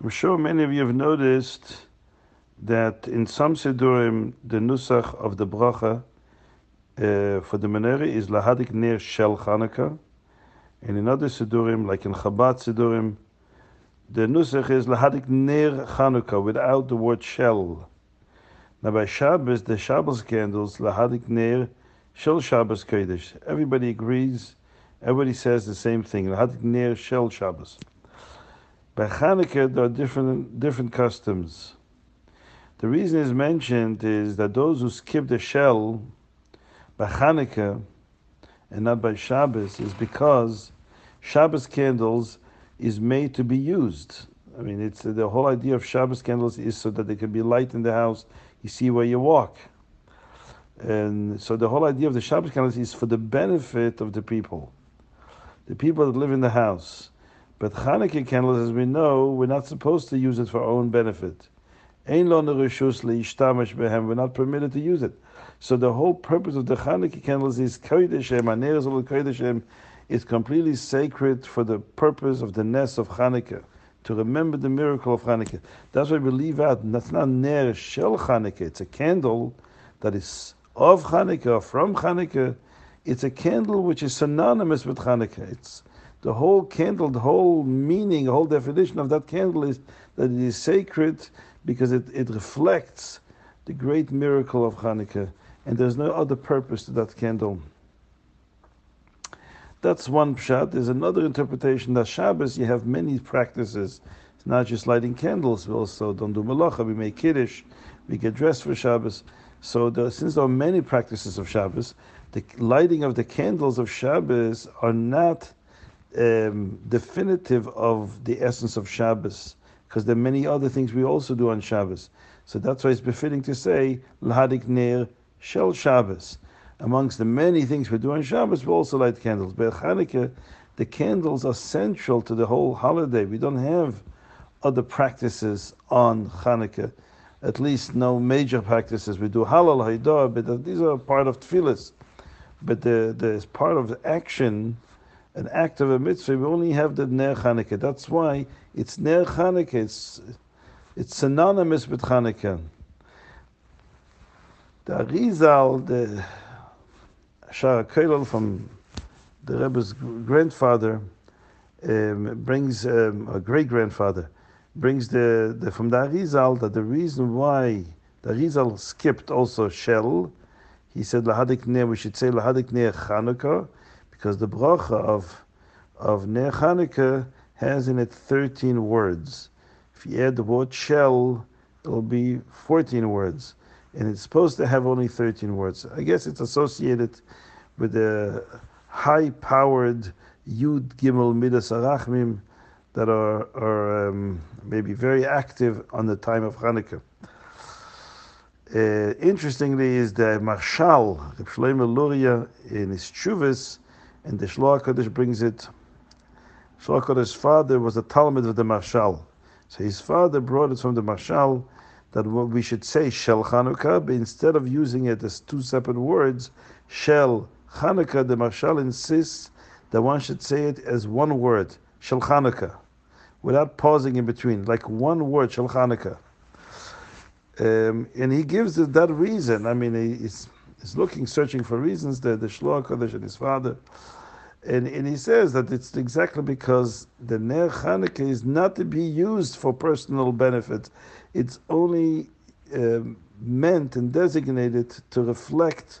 I'm sure many of you have noticed that in some Sidurim, the Nusach of the Bracha uh, for the menorah is Lahadik Ner Shel Chanukah. And in other Sidurim, like in Chabad Sidurim, the Nusach is Lahadik Ner Chanukah without the word Shel. Now by Shabbos, the Shabbos candles, Lahadik Ner Shel Shabbos Kodesh. Everybody agrees, everybody says the same thing, Lahadik Ner Shel Shabbos. By Hanukkah, there are different, different customs. The reason is mentioned is that those who skip the Shel by Hanukkah and not by Shabbos is because Shabbos candles is made to be used. I mean, it's the whole idea of Shabbos candles is so that they can be light in the house. You see where you walk, and so the whole idea of the Shabbos candles is for the benefit of the people, the people that live in the house. But Hanukkah candles, as we know, we're not supposed to use it for our own benefit. We're not permitted to use it. So the whole purpose of the Hanukkah candles is Kodesh is completely sacred for the purpose of the Ness of Hanukkah, to remember the miracle of Hanukkah. That's why we leave out, that's not Ner Shel Hanukkah, it's a candle that is of Hanukkah, from Hanukkah. It's a candle which is synonymous with Hanukkah. It's the whole candle, the whole meaning, the whole definition of that candle is that it is sacred because it, it reflects the great miracle of Hanukkah, and there's no other purpose to that candle. That's one pshat. There's another interpretation that Shabbos you have many practices. It's not just lighting candles. We also don't do malacha. We make kiddush. We get dressed for Shabbos. So there, since there are many practices of Shabbos, the lighting of the candles of Shabbos are not um, definitive of the essence of Shabbos, because there are many other things we also do on Shabbos. So that's why it's befitting to say Lahadik Ner Shel Shabbos. Amongst the many things we do on Shabbos, we also light candles. But Hanukkah, the candles are central to the whole holiday. We don't have other practices on Hanukkah. At least no major practices. We do Hallel, haidah, but these are part of tefillas. But the, the part of the action an act of a mitzvah, we only have the Ner Chanukah. That's why it's Ner Chanukah. It's, it's synonymous with Chanukah. The Arizal, the Shara Koilel from the Rebbe's grandfather, um, brings um, a great grandfather brings the, the from the Arizal that the reason why the Arizal skipped also Shel, he said Lahadik we should say Lahadik Ner Chanukah, because the bracha of of Ner Chanukah has in it 13 words. If you add the word Shel, it will be 14 words. And it's supposed to have only 13 words. I guess it's associated with the high powered Yud Gimel Midas Arachmim that are, are um, maybe very active on the time of Hanukkah. Uh, interestingly, is the Maharshal, Shlomo Luria, in his Chuvas, and the Shloah Kodesh brings it. Shloah Kodesh's father was a Talmid of the Maharshal. So his father brought it from the Maharshal that what we should say Shel Chanukah, but instead of using it as two separate words, Shel Chanukah, the Maharshal insists that one should say it as one word, Shel Chanukah, without pausing in between, like one word, Shel Chanukah. Um, and he gives it that reason. I mean, he's, he's looking, searching for reasons. The the Shloah Kodesh and his father and, and he says that it's exactly because the Ner Chanukah is not to be used for personal benefit. It's only um, meant and designated to reflect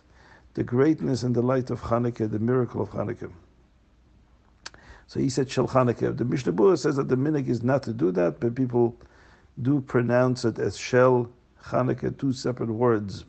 the greatness and the light of Hanukkah, the miracle of Hanukkah. So he said Shel Hanukkah. The Mishnah Berurah says that the minhag is not to do that, but people do pronounce it as Shel Hanukkah, two separate words.